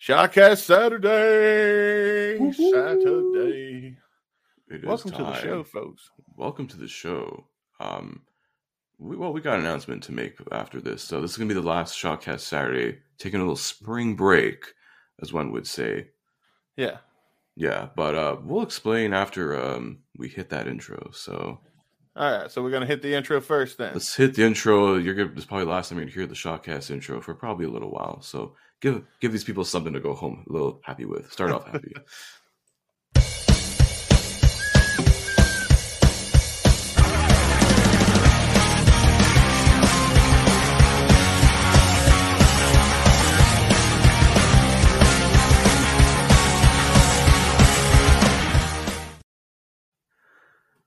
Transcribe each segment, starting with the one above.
Shotcast Saturday. Saturday. It is Welcome to the show, folks. Welcome to the show. Um, we, well, we got an announcement to make after this. So this is gonna be the last Shotcast Saturday, taking a little spring break, as one would say. Yeah. Yeah, but uh, we'll explain after um, we hit that intro. So All right. So we're gonna hit the intro first then. let's hit the intro. You're gonna. This is probably the last time you're gonna hear the Shotcast intro for probably a little while. So give give these people something to go home a little happy with. Start off happy.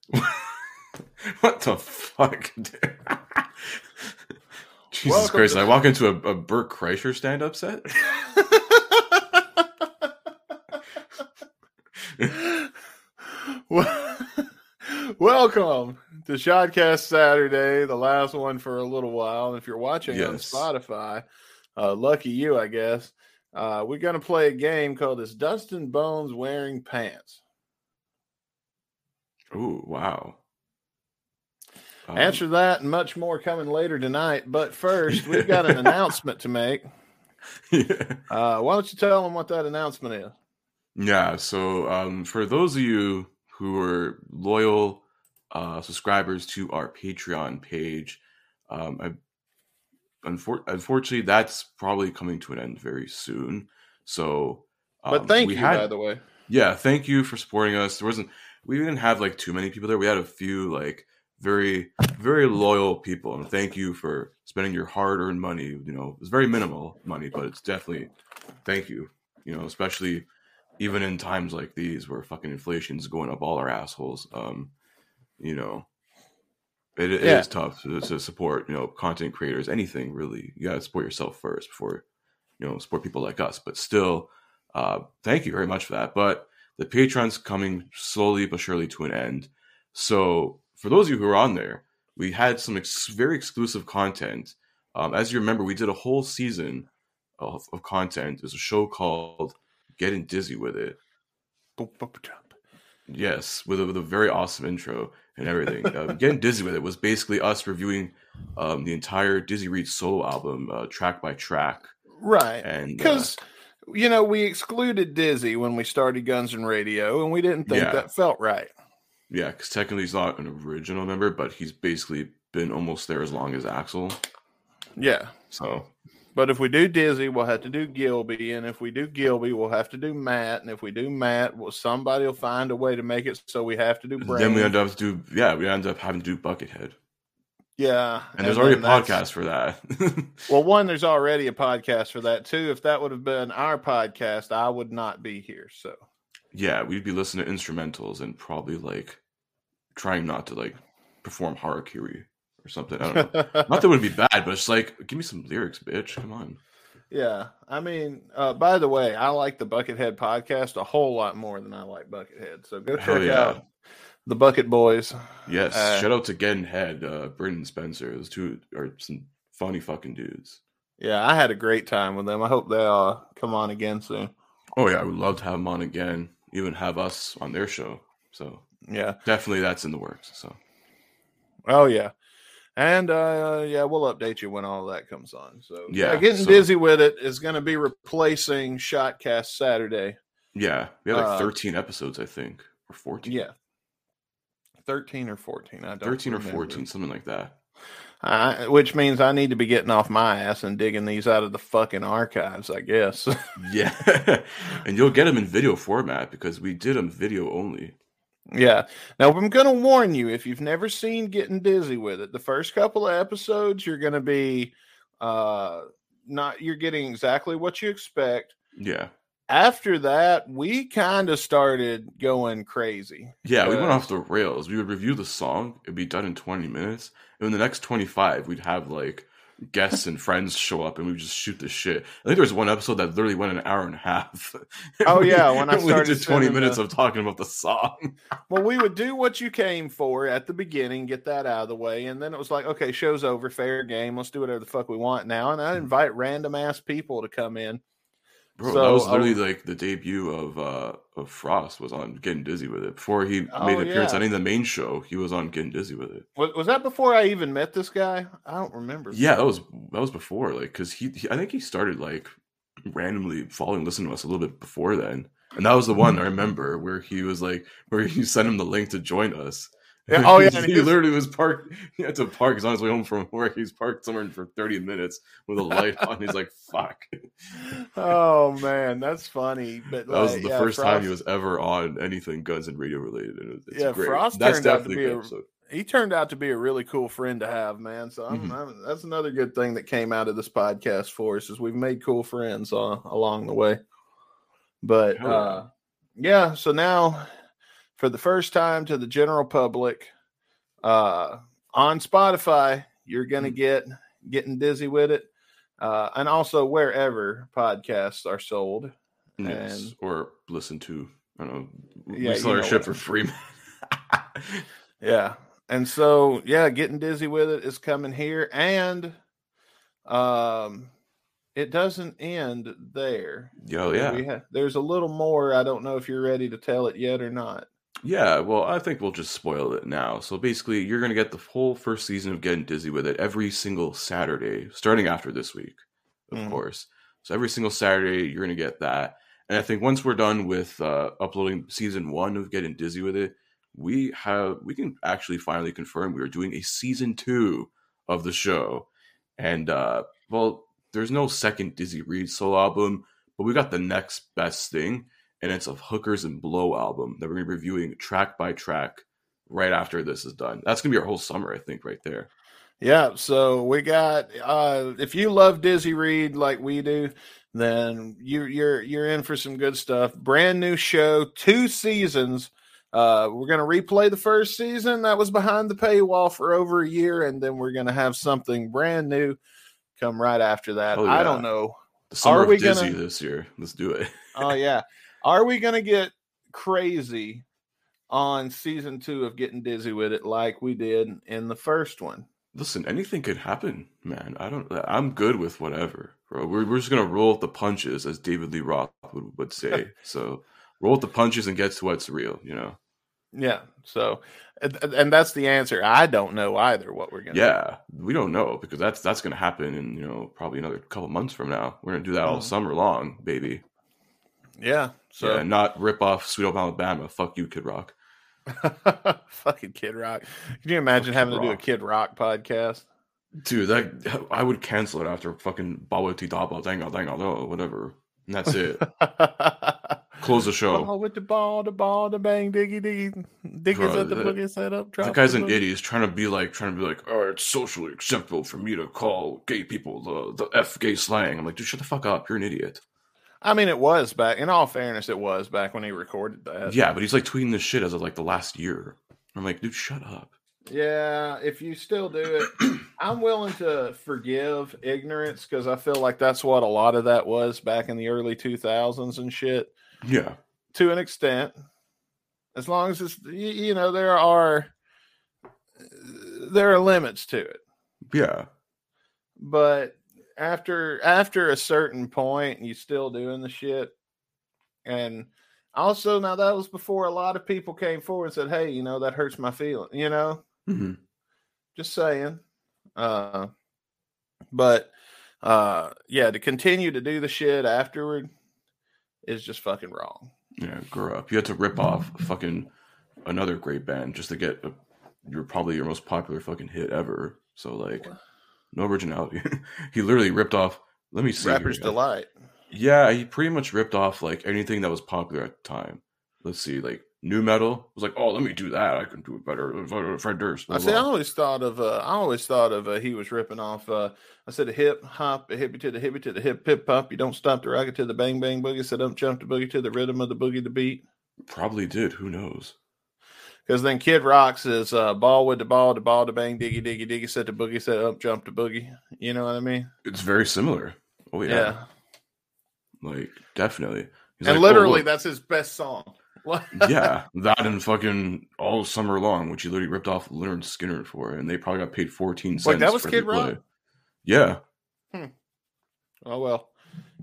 what the fuck, dude? Jesus Welcome Christ! I walk into a, a Bert Kreischer stand-up set. Welcome to Shotcast Saturday, the last one for a little while. And if you're watching on Spotify, uh, lucky you, I guess. Uh, we're going to play a game called "Is Dustin Bones Wearing Pants?" Ooh, wow. Um, Answer that and much more coming later tonight. But first, we've got an announcement to make. yeah. Uh, why don't you tell them what that announcement is? Yeah, so um, for those of you who are loyal uh, subscribers to our Patreon page, um, I, unfor- unfortunately, that's probably coming to an end very soon. So, But um, thank you, had- by the way. yeah, thank you for supporting us. There wasn't, we didn't have like too many people there. We had a few like very, very loyal people, and thank you for spending your hard-earned money. You know, it's very minimal money, but it's definitely thank you. You know, especially even in times like these where fucking inflation's going up all our assholes. Um, you know, it, it is Yeah. tough to, to support you know content creators. Anything really, you gotta support yourself first before you know support people like us. But still, uh, thank you very much for that. But the Patreon's coming slowly but surely to an end. So for those of you who are on there, we had some ex- very exclusive content. Um, as you remember, we did a whole season of, of content. There's a show called Getting Dizzy with It. Yes, with a, with a very awesome intro and everything. um, Getting Dizzy with It was basically us reviewing um, the entire Dizzy Reed solo album, uh, track by track. Right. And uh, Because, you know, we excluded Dizzy when we started Guns and Radio, and we didn't think Yeah. that felt right. Yeah, because technically he's not an original member, but he's basically been almost there as long as Axl. Yeah. So But if we do Dizzy, we'll have to do Gilby. And if we do Gilby, we'll have to do Matt. And if we do Matt, well, somebody will find a way to make it so we have to do Brandon. then we end up do yeah, we end up having to do Buckethead, Yeah. and, there's already a podcast for that. Well, one, there's already a podcast for that, too. If that would have been our podcast, I would not be here. So, yeah, we'd be listening to instrumentals and probably like trying not to like perform harakiri or something. I don't know. not that it would be bad, but it's like give me some lyrics, bitch. Come on. Yeah, I mean, uh, by the way, I like the Buckethead podcast a whole lot more than I like Buckethead. So go check yeah. out the Bucket Boys. Yes, Uh, shout out to Getting Head, uh, Brendan Spencer. Those two are some funny fucking dudes. Yeah, I had a great time with them. I hope they uh, come on again soon. Oh yeah, I would love to have them on again. Even have us on their show. So Yeah. definitely that's in the works. So Oh yeah. And uh, yeah, we'll update you when all that comes on. So Yeah, getting so- busy with it is going to be replacing Shotcast Saturday. yeah, we have like Uh, 13 episodes, I think, or 14. Yeah, thirteen or fourteen. I don't 13 or 14, something like that. I, which means I need to be getting off my ass and digging these out of the fucking archives, I guess. Yeah, and you'll get them in video format because we did them video only. Yeah. Now I'm going to warn you if you've never seen Getting Dizzy with it, the first couple of episodes you're going to be uh not you're getting exactly what you expect. Yeah, After that, we kind of started going crazy. yeah, we went off the rails. We would review the song; it'd be done in 20 minutes, and in the next 25, we'd have like guests and friends show up, and we just shoot the shit. I think there was one episode that literally went an hour and a half. Oh, yeah, when I we started 20 minutes the- of talking about the song. Well, we would do what you came for at the beginning, get that out of the way, and then it was like, okay, show's over, fair game. Let's do whatever the fuck we want now. And I hmm. invite random ass people to come in. Bro, So, that was literally like the debut of uh of Frost was on Getting Dizzy with It. Before he Oh, made an appearance yeah. on any of the main show, he was on Getting Dizzy with It. Was, was that before I even met this guy? I don't remember. Yeah, that was that was before, like, because he, he, I think he started like randomly following, listening to us a little bit before then, and that was the one I remember where he was like, where you sent him the link to join us. Yeah, oh, yeah, he, he literally was parked. He had to park. He's on his way home from work. He's parked somewhere for thirty minutes with a light on. He's like, "Fuck." oh man, that's funny. But That was the yeah, first time he was ever on anything guns and radio related. And it's Yeah, great. Frost That's turned out to definitely be a good episode. he turned out to be a really cool friend to have, man. So I'm, Mhm. I'm- that's another good thing that came out of this podcast for us is we've made cool friends uh, along the way. But uh, yeah, so now for the first time to the general public uh, on Spotify, you're gonna Mm. get getting dizzy with it, uh, and also wherever podcasts are sold. Yes, and- or listen to. I don't know. Yeah, we sell our shit for free. Yeah. And so, yeah, getting dizzy with it is coming here. And um it doesn't end there. Yo, yeah. We ha- there's a little more. I don't know if you're ready to tell it yet or not. Yeah, well, I think we'll just spoil it now. So basically, you're going to get the whole first season of Getting Dizzy with It every single Saturday, starting after this week, of Mhm. course. So every single Saturday, you're going to get that. And I think once we're done with uh, uploading season one of Getting Dizzy with It, we have we can actually finally confirm we are doing a season two of the show. And uh, well, there's no second Dizzy Reed solo album, but we got the next best thing and it's a Hookers and Blow album that we're gonna be reviewing track by track right after this is done. That's gonna be our whole summer, I think, right there. Yeah, so we got uh if you love Dizzy Reed like we do, then you you're you're in for some good stuff. Brand new show, two seasons. Uh we're gonna replay the first season that was behind the paywall for over a year, and then we're gonna have something brand new come right after that. Oh, I don't know. The summer Are we Dizzy gonna- this year. Let's do it. Oh yeah. Are we gonna get crazy on season two of getting dizzy with it like we did in the first one? Listen, anything could happen, man. I don't. I'm good with whatever, bro. We're we're just gonna roll with the punches, as David Lee Roth would, would say. so roll with the punches and get to what's real. You know. Yeah. So, and, that's the answer. I don't know either what we're gonna. Yeah, we don't know because that's that's gonna happen in you know probably another couple months from now. We're gonna do that all Mhm. summer long, baby. Yeah. So, yeah, not rip off Sweet Home Alabama. Fuck you, Kid Rock. fucking Kid Rock. Can you imagine Fuck Kid having to do a Kid Rock podcast? Dude, that I would cancel it after fucking Bawa Ti Daba Dango Dango Do, whatever. And that's it. Close the show. Ball with the ball, the ball, the bang, diggy, diggy, diggy's Bro, at the that- boogie set up. Drop guy's an idiot. He's trying to be like, trying to be like, oh, it's socially acceptable for me to call gay people the the f gay slang. I'm like, dude, shut the fuck up. You're an idiot. I mean, it was back. In all fairness, it was back when he recorded that. Yeah, but he's like tweeting this shit as of like the last year. I'm like, dude, shut up. Yeah, if you still do it, I'm willing to forgive ignorance because I feel like that's what a lot of that was back in the early 2000s and shit Yeah, to an extent. As long as it's, you, you know, there are there are limits to it, yeah, but after after a certain point, you still doing the shit, and also now that was before a lot of people came forward and said, "Hey, you know that hurts my feeling," you know. hmm just saying uh but uh yeah to continue to do the shit afterward is just fucking wrong yeah. Grow up. You had to rip off fucking another great band just to get a, your probably your most popular fucking hit ever. So like, no originality. he literally ripped off. Let me see. here. rapper's delight Yeah, he pretty much ripped off like anything that was popular at the time. Let's see, like new metal was like, oh, let me do that. I can do it better. Fred Durst. i blah, see i always thought of uh i always thought of uh he was ripping off uh i said a hip hop a hippie to the hippie to the hip hip hop you don't stop the rocket to the bang bang boogie said don't jump the boogie to the rhythm of the boogie the beat Probably did. Who knows? Because then Kid Rock says, uh, "Ball with the ball, the ball, the bang, diggy, diggy, diggy." Said the boogie, set up, jump the boogie. You know what I mean? It's very similar. Oh yeah, yeah. like definitely. He's and like, oh, literally, look, that's his best song. Yeah, that and fucking all summer long, which he literally ripped off Lynyrd Skynyrd for, and they probably got paid fourteen cents. Wait, that was Kid. Rock? Yeah, Oh well,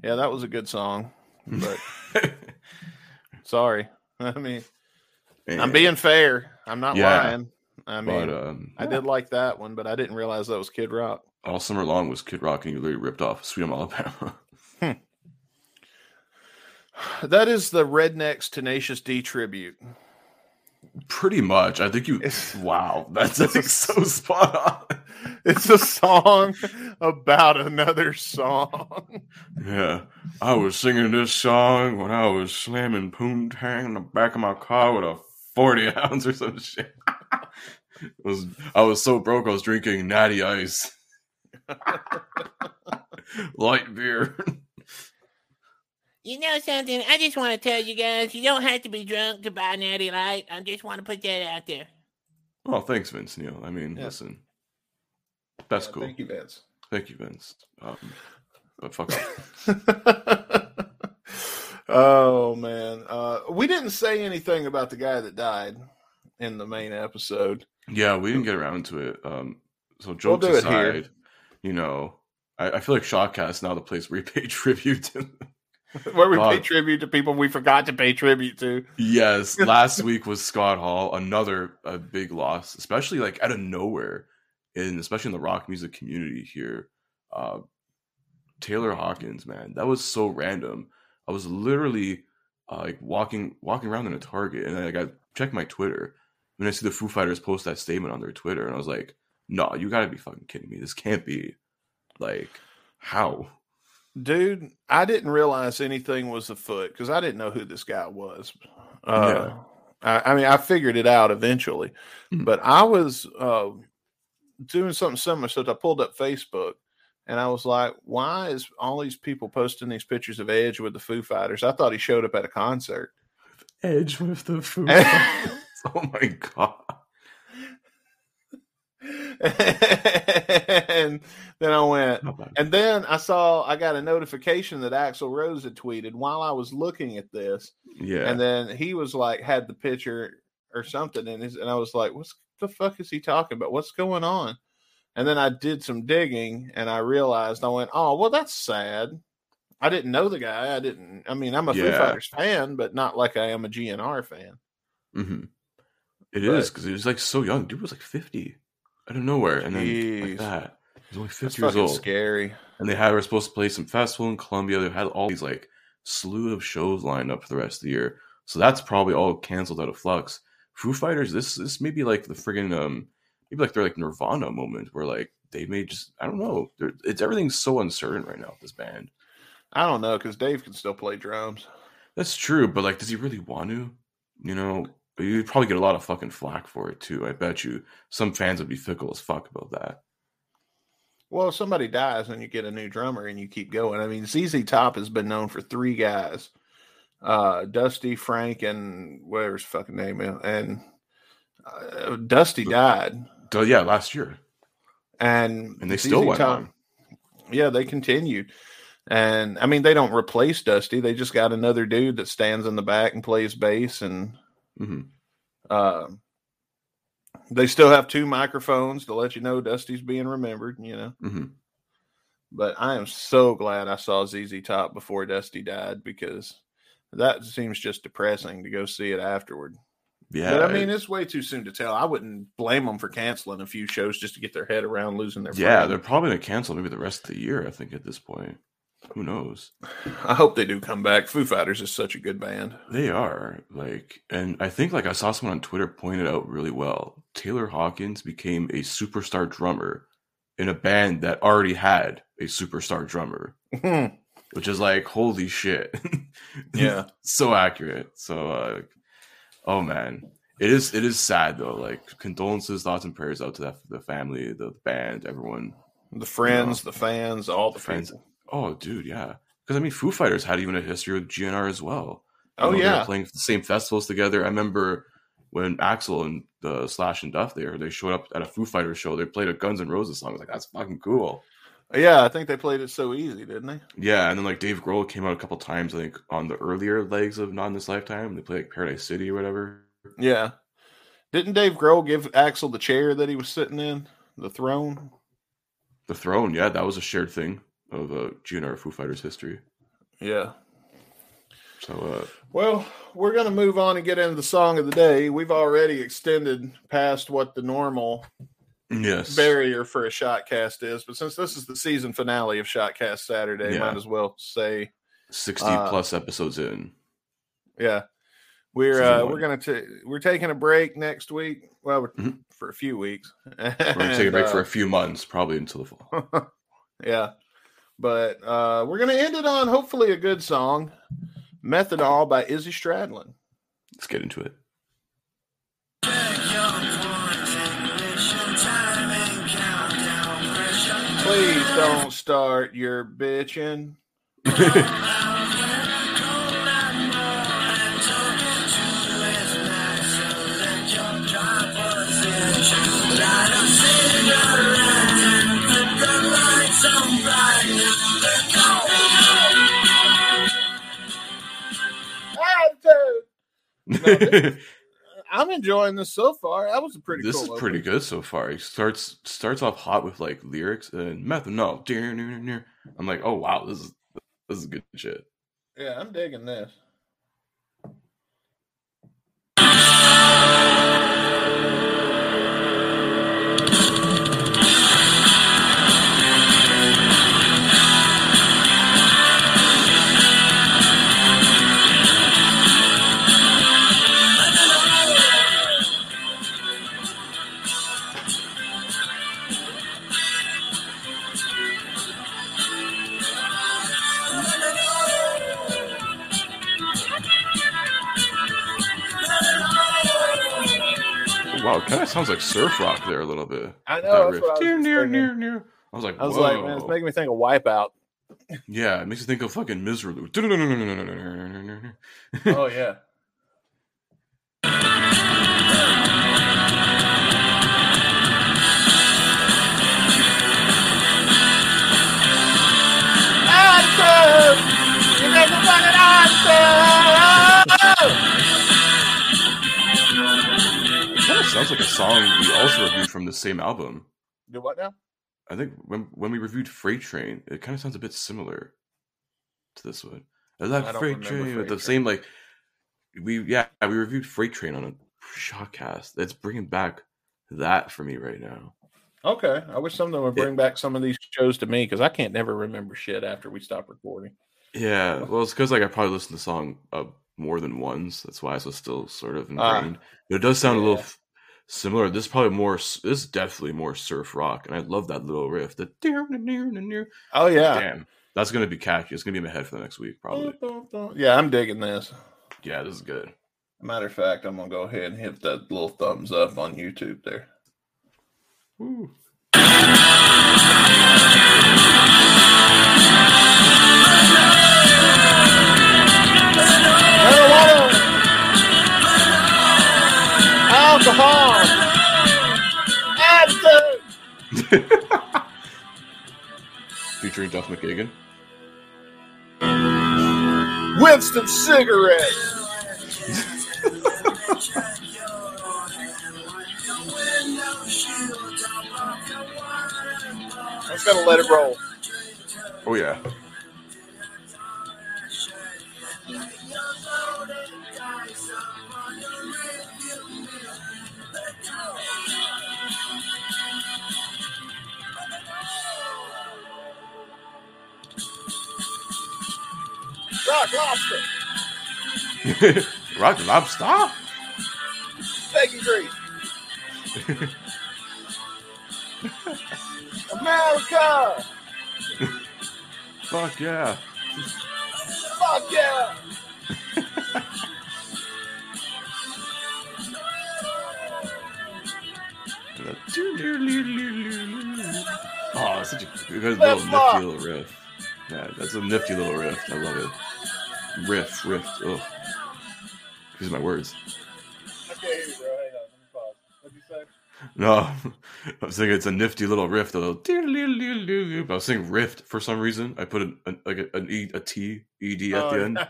yeah, that was a good song. But sorry. I mean, I'm being fair. I'm not Yeah. lying. I mean, but um, I did like that one, but I didn't realize that was Kid Rock. all summer long was Kid Rock, and you literally ripped off Sweet Home Alabama. That is the Rednecks Tenacious D tribute. Pretty much. I think you. It's- wow, that's, that's like so spot on. It's a song about another song. Yeah, I was singing this song when I was slamming poontang in the back of my car with a forty ounce or some shit. It was I was so broke I was drinking Natty Ice, light beer. You know something? I just want to tell you guys, you don't have to be drunk to buy Natty Light. I just want to put that out there. Oh, thanks, Vince Neil. I mean, Yeah. listen, that's cool. Thank you, Vince. Thank you, Vince. Um, but fuck off. oh man, uh, we didn't say anything about the guy that died in the main episode. Yeah, we didn't get around to it. Um, so We'll jokes here. aside, you know, I, I feel like Shotcast is now the place where we pay tribute to. Where we pay tribute to people we forgot to pay tribute to. yes, last week was Scott Hall, another a big loss, especially like out of nowhere, and especially in the rock music community here. Uh, Taylor Hawkins, man, that was so random. I was literally uh, like walking walking around in a Target, and I got check my Twitter, and I see the Foo Fighters post that statement on their Twitter, and I was like, "No, you got to be fucking kidding me! This can't be like how." Dude, I didn't realize anything was afoot because I didn't know who this guy was. Uh, I, I mean, I figured it out eventually, Mhm. but I was uh, doing something similar. So I pulled up Facebook and I was like, why is all these people posting these pictures of Edge with the Foo Fighters? I thought he showed up at a concert. Edge with the Foo Fighters. oh my god! And then I went, oh Not. And then I saw I got a notification that Axl Rose had tweeted while I was looking at this, Yeah, and then he was like had the picture or something, and his, and I was like, "What's the fuck is he talking about? What's going on?" And then I did some digging, and I realized I went, "Oh, well, that's sad." I didn't know the guy. I didn't. I mean, I'm a Foo Fighters fan, but not like I am a GNR fan. hmm It But- is because he was like so young. Dude was like fifty out of nowhere, and then Jeez. like that. He's only That's fifty years old, scary. and they had were supposed to play some festival in Colombia. They had all these like slew of shows lined up for the rest of the year. So that's probably all canceled out of flux. Foo Fighters, this this may be like the friggin' um maybe like they're like Nirvana moment where like they may just I don't know. It's everything's so uncertain right now with this band. I don't know because Dave can still play drums. That's true, but like, does he really want to? You know, you'd probably get a lot of fucking flack for it too. I bet you some fans would be fickle as fuck about that. Well, if somebody dies and you get a new drummer and you keep going. I mean, ZZ Top has been known for three guys uh, Dusty, Frank, and whatever his fucking name is. And uh, Dusty died. So yeah, last year, And, and they still went on. Yeah, they continued. And I mean, they don't replace Dusty. They just got another dude that stands in the back and plays bass. And hmm uh, they still have two microphones to let you know Dusty's being remembered, you know. hmm But I am so glad I saw ZZ Top before Dusty died because that seems just depressing to go see it afterward. Yeah, but I mean, it's way too soon to tell. I wouldn't blame them for canceling a few shows just to get their head around losing their. yeah, friend. they're probably gonna cancel maybe the rest of the year. I think at this point, who knows? I hope they do come back. Foo Fighters is such a good band. They are like, and I think like I saw someone on Twitter pointed out really well. Taylor Hawkins became a superstar drummer in a band that already had a superstar drummer. which is like holy shit Yeah. so accurate so uh oh man. It is it is sad though. Like condolences thoughts and prayers out to that the family the band everyone. The friends, the fans, all the Friends. people. oh dude yeah. Because i mean foo fighters had even a history with gnr as well. You Oh know, they were yeah, playing the same festivals together. I remember when axl and the slash and duff there they showed up at a foo fighters show. They played a guns N' roses song. I was like that's fucking cool yeah. I think they played it so easy, didn't they? Yeah, and then like Dave Grohl came out a couple times, I think, on the earlier legs of Not in This Lifetime. They played like Paradise City or whatever. Yeah. Didn't Dave Grohl give Axl the chair that he was sitting in, the throne? The Throne, yeah, that was a shared thing of uh, GNR Foo Fighters history. Yeah. So, uh, Well, we're going to move on and get into the song of the day. We've already extended past what the normal yes. barrier for a shotcast is, but since this is the season finale of Shotcast Saturday, Yeah. might as well say, 60 uh, plus episodes in. yeah, we're uh, we're gonna ta- we're taking a break next week. Well, we're, Mhm. for a few weeks. We're going to take a break uh, for a few months, probably until the fall. yeah, but uh, we're gonna end it on hopefully a good song, "Methanol" by Izzy Stradlin. Let's get into it. Please don't start your bitching. this I'm enjoying this so far. That was a pretty. cool This is pretty opening. good so far. It starts starts off hot with like lyrics and method. No, dear, near, near. I'm like, oh wow, this is this is good shit. Yeah, I'm digging this. Wow, it kind of sounds like surf rock there a little bit. I That know. That's riff. I was, Near, near, near. I was like, I was Whoa. like, man, it's making me think of Wipeout. yeah, it makes you think of fucking Misirlou. Oh yeah. From the same album. Do what now? I think when when we reviewed Freight Train, it kind of sounds a bit similar to this one. I like I don't Freight Train with the Train. same like we yeah we reviewed Freight Train on a shotcast. That's bringing back that for me right now. Okay, I wish some of them would bring back some of these shows to me because I can't never remember shit after we stop recording. Yeah, well, it's because like I probably listened to the song uh, more than once. That's why it's still sort of Ah. ingrained. But it does sound a little Yeah. Similar. This is probably more. This is definitely more surf rock, and I love that little riff. The Oh yeah, damn, that's gonna be catchy. It's gonna be in my head for the next week, probably. yeah. I'm digging this. Yeah, this is good. Matter of fact, I'm gonna go ahead and hit that little thumbs up on YouTube there. Woo. Marijuana, alcohol, attitude. Featuring Duff McKagan. Winston cigarettes. I'm just gonna let it roll. Oh yeah. Rock lobster, Rock Lobster. bacon grease. America, Fuck yeah. fuck yeah. Oh, such a good little nifty little riff. Yeah, that's a nifty little riff. I love it. Riff, riff. Oh, these are my words. I can't hear you, bro. Hang on, let me pause. What'd you say? No, I was thinking it's a nifty little riff. Little. I was saying rift for some reason. I put an, an like a, an e, a T E D at Oh, the end. I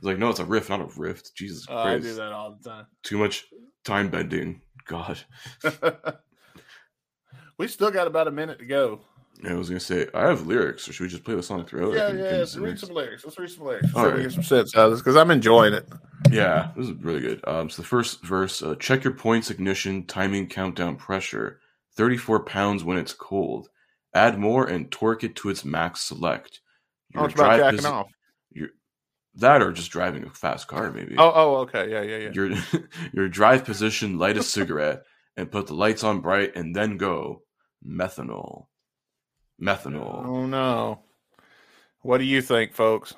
was like, no, it's a riff, not a rift. Jesus Oh, I do that all the time. Too much time bending. God. we still got about a minute to go. I was gonna say I have lyrics, or should we just play the song through? Yeah, yeah. can Let's read some lyrics. Let's read some lyrics. All so we right. get some sense out of this because I'm enjoying it. Yeah, this is really good. Um, so the first verse: uh, check your points, ignition, timing, countdown, pressure. Thirty-four pounds when it's cold. Add more and torque it to its max select. Oh, it's about jacking posi- off. That or just driving a fast car, maybe. Oh, oh, okay. Yeah, yeah, yeah. Your your drive position, light a cigarette, and put the lights on bright, and then go methanol. Methanol. Oh no. What do you think, folks?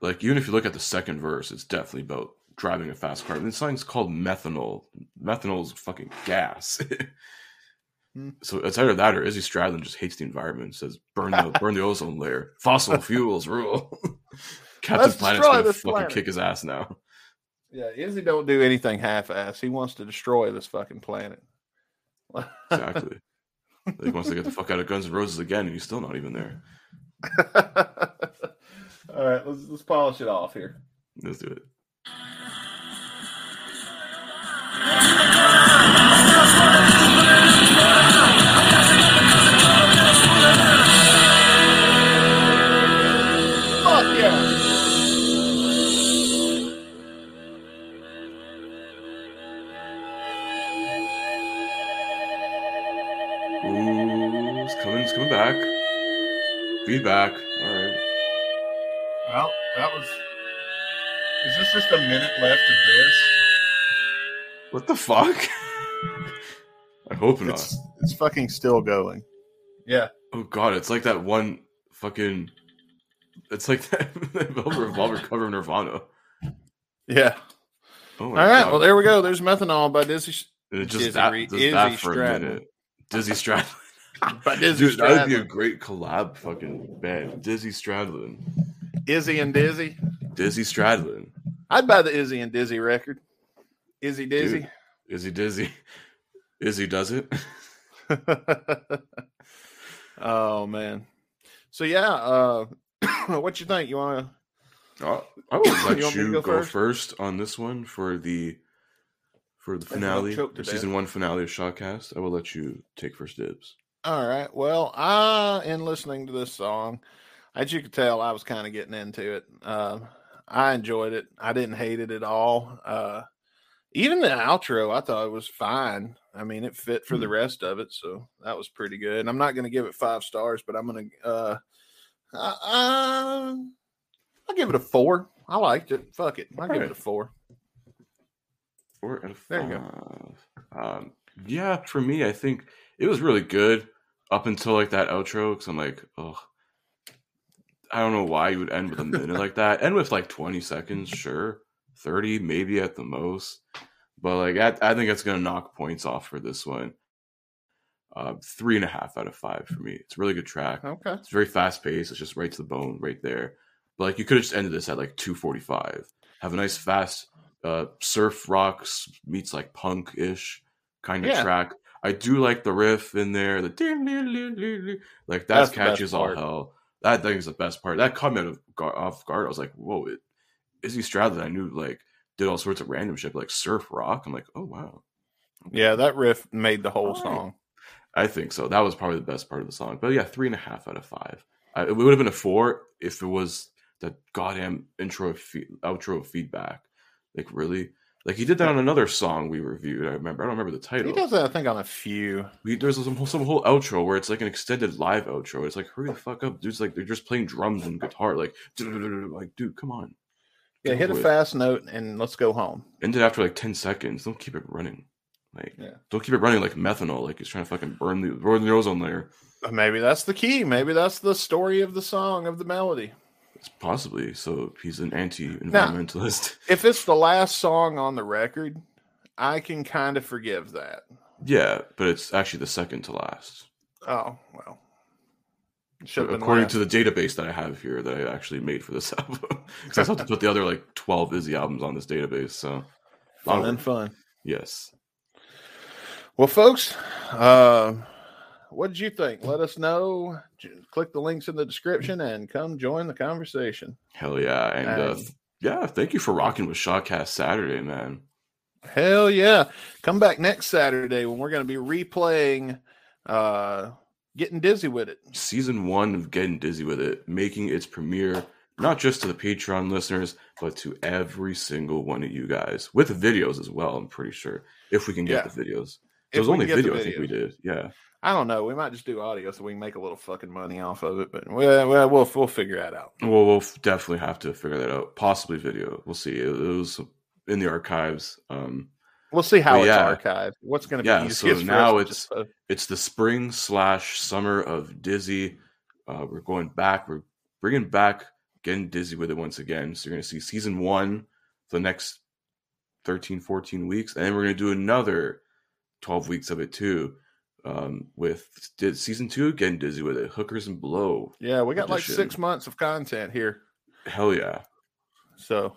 Like even if you look at the second verse, it's definitely about driving a fast car. And the song's called methanol. Methanol is fucking gas. Hmm. So it's either that or Izzy Stradlin just hates the environment. Says burn the burn the ozone layer. Fossil fuels rule. Captain Let's Planet's gonna fucking planet. kick his ass now. Yeah, Izzy don't do anything half-ass. He wants to destroy this fucking planet. Exactly. Wants to get the fuck out of Guns N' Roses again, and he's still not even there. All right, let's let's polish it off here. Let's do it. Ooh, it's coming, it's coming back. Feedback. All right. Well, that was. Is this just a minute left of this? What the fuck? I hope not. It's it's fucking still going. Yeah. Oh god, it's like that one fucking. It's like that Velvet Revolver cover of Nirvana. Yeah. Oh All right. God. Well, there we go. There's methanol by Dizzy. It just Dizzy that, just Izzy that for Stradlin. a minute. Dizzy Stradlin. By Dizzy Dude, that would be a great collab fucking band. Dizzy Stradlin. Izzy and Dizzy. Dizzy Stradlin. I'd buy the Izzy and Dizzy record. Izzy Dizzy. Dude. Izzy Dizzy. Izzy does it. oh man. So yeah, uh what you think? You wanna Oh, I would let You want me to you go go, first? first? on this one for the for the If I don't finale, the season one finale of Shotcast. I will let you take first dibs. All right. Well, I in listening to this song, as you could tell, I was kind of getting into it. Uh, I enjoyed it. I didn't hate it at all. Uh, even the outro, I thought it was fine. I mean, it fit for the rest of it, so that was pretty good. And I'm not going to give it five stars, but I'm going to. Uh, uh, uh, I'll give it a four. I liked it. Fuck it. I'll give it a four. Four out of There you go. Um, yeah, for me, I think it was really good up until like that outro because I'm like, oh, I don't know why you would end with a minute like that. End with like 20 seconds, sure, 30 maybe at the most, but like I, I think that's gonna knock points off for this one. Uh, three and a half out of five for me. It's a really good track. Okay. It's very fast paced. It's just right to the bone, right there. But like you could have just ended this at like two forty five. Have a nice fast uh, surf rocks meets like punk ish kind of Yeah. track. I do like the riff in there. The like that That's the best catchy as all hell. That thing is the best part. That caught me out of off guard. I was like, whoa, it, Izzy Stradlin. I knew like did all sorts of random shit like surf rock. I'm like, oh wow. Yeah, that riff made the whole right. song. I think so. That was probably the best part of the song. But yeah, three and a half out of five. I, it would have been a four if it was that goddamn intro, fe- outro feedback. Like really, like he did that on another song we reviewed. I remember. I don't remember the title. He does that, I think, on a few. We, there's some, whole- some whole outro where it's like an extended live outro. It's like hurry the fuck up, dude's like they're just playing drums and guitar. Like, like dude, come on. Yeah, hit a fast note and let's go home. Ended after like ten seconds. Don't keep it running. Like, Yeah. don't keep it running like methanol. Like he's trying to fucking burn the burn the ozone layer. Maybe that's the key. Maybe that's the story of the song, of the melody. It's possibly so. He's an anti-environmentalist. If it's the last song on the record, I can kind of forgive that. Yeah, but it's actually the second to last. Oh, well. Should have According last. to the database that I have here that I actually made for this album. Because I still have to put the other like 12 Izzy albums on this database. So, fun onward. and fun. yes. Well, folks, uh, what did you think? Let us know. Click the links in the description and come join the conversation. Hell yeah. And uh, yeah, thank you for rocking with Shotcast Saturday, man. Hell yeah. Come back next Saturday when we're going to be replaying uh getting dizzy with it. season one of Getting Dizzy with It, making its premiere not just to the Patreon listeners, but to every single one of you guys with videos as well. I'm pretty sure if we can get Yeah. the videos. It was only the video, I think we did. Yeah, I don't know. We might just do audio so we can make a little fucking money off of it, but well, well we'll we'll figure that out. well, we'll definitely have to figure that out. Possibly video. We'll see. It, it was in the archives. Um, We'll see how it's yeah. archived. What's going to be Yeah, so now it's- just post. it's the spring slash summer of Dizzy. Uh, we're going back. We're bringing back getting dizzy with it once again. So you're going to see season one for the next 13, 14 weeks. And then we're going to do another 12 weeks of it too. Um, with did season two getting dizzy with it, hookers and blow. yeah, we got like six months of content here. Hell yeah. So,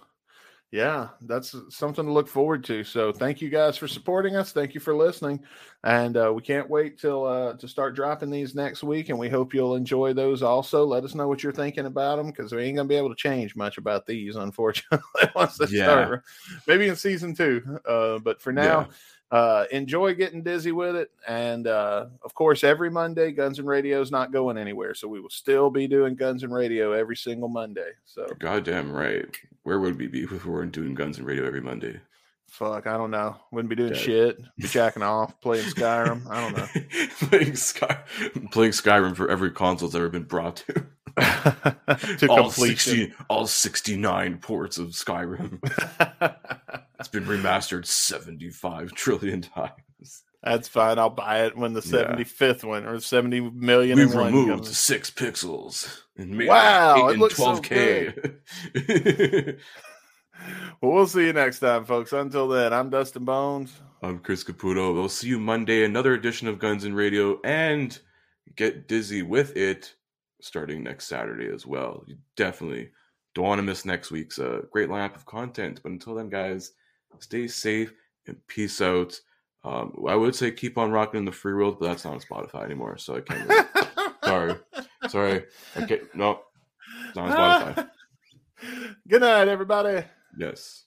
yeah, that's something to look forward to. So, thank you guys for supporting us. Thank you for listening, and uh, we can't wait till uh, to start dropping these next week. And we hope you'll enjoy those. Also, let us know what you're thinking about them because we ain't gonna be able to change much about these, unfortunately, once they Yeah. start. Maybe in season two, uh, but for now. Uh, enjoy getting dizzy with it, and uh, of course, every Monday, Guns and Radio is not going anywhere, so we will still be doing Guns and Radio every single Monday. So, goddamn right. Where would we be if we weren't doing guns and radio every Monday? Fuck, I don't know. Wouldn't be doing Dead. shit. Be jacking off, playing Skyrim. I don't know. playing Sky playing Skyrim for every console that's ever been brought to. to all completion. 60, all 69 ports of Skyrim. It's been remastered 75 trillion times. That's fine. I'll buy it when the Yeah. 75th one or 70 million and removed comes. six pixels and made Wow, it it looks so 12K. Well, we'll see you next time, folks. Until then, I'm Dustin Bones. I'm Chris Caputo. We'll see you Monday, another edition of Guns and Radio, and get dizzy with it starting next Saturday as well. You definitely don't want to miss next week's uh, great lineup of content. But until then, guys, stay safe and peace out. Um, I would say keep on rocking in the free world, but that's not on Spotify anymore, so I can't. Really. Sorry, sorry. Okay, no, it's not on Spotify. Good night, everybody. Yes.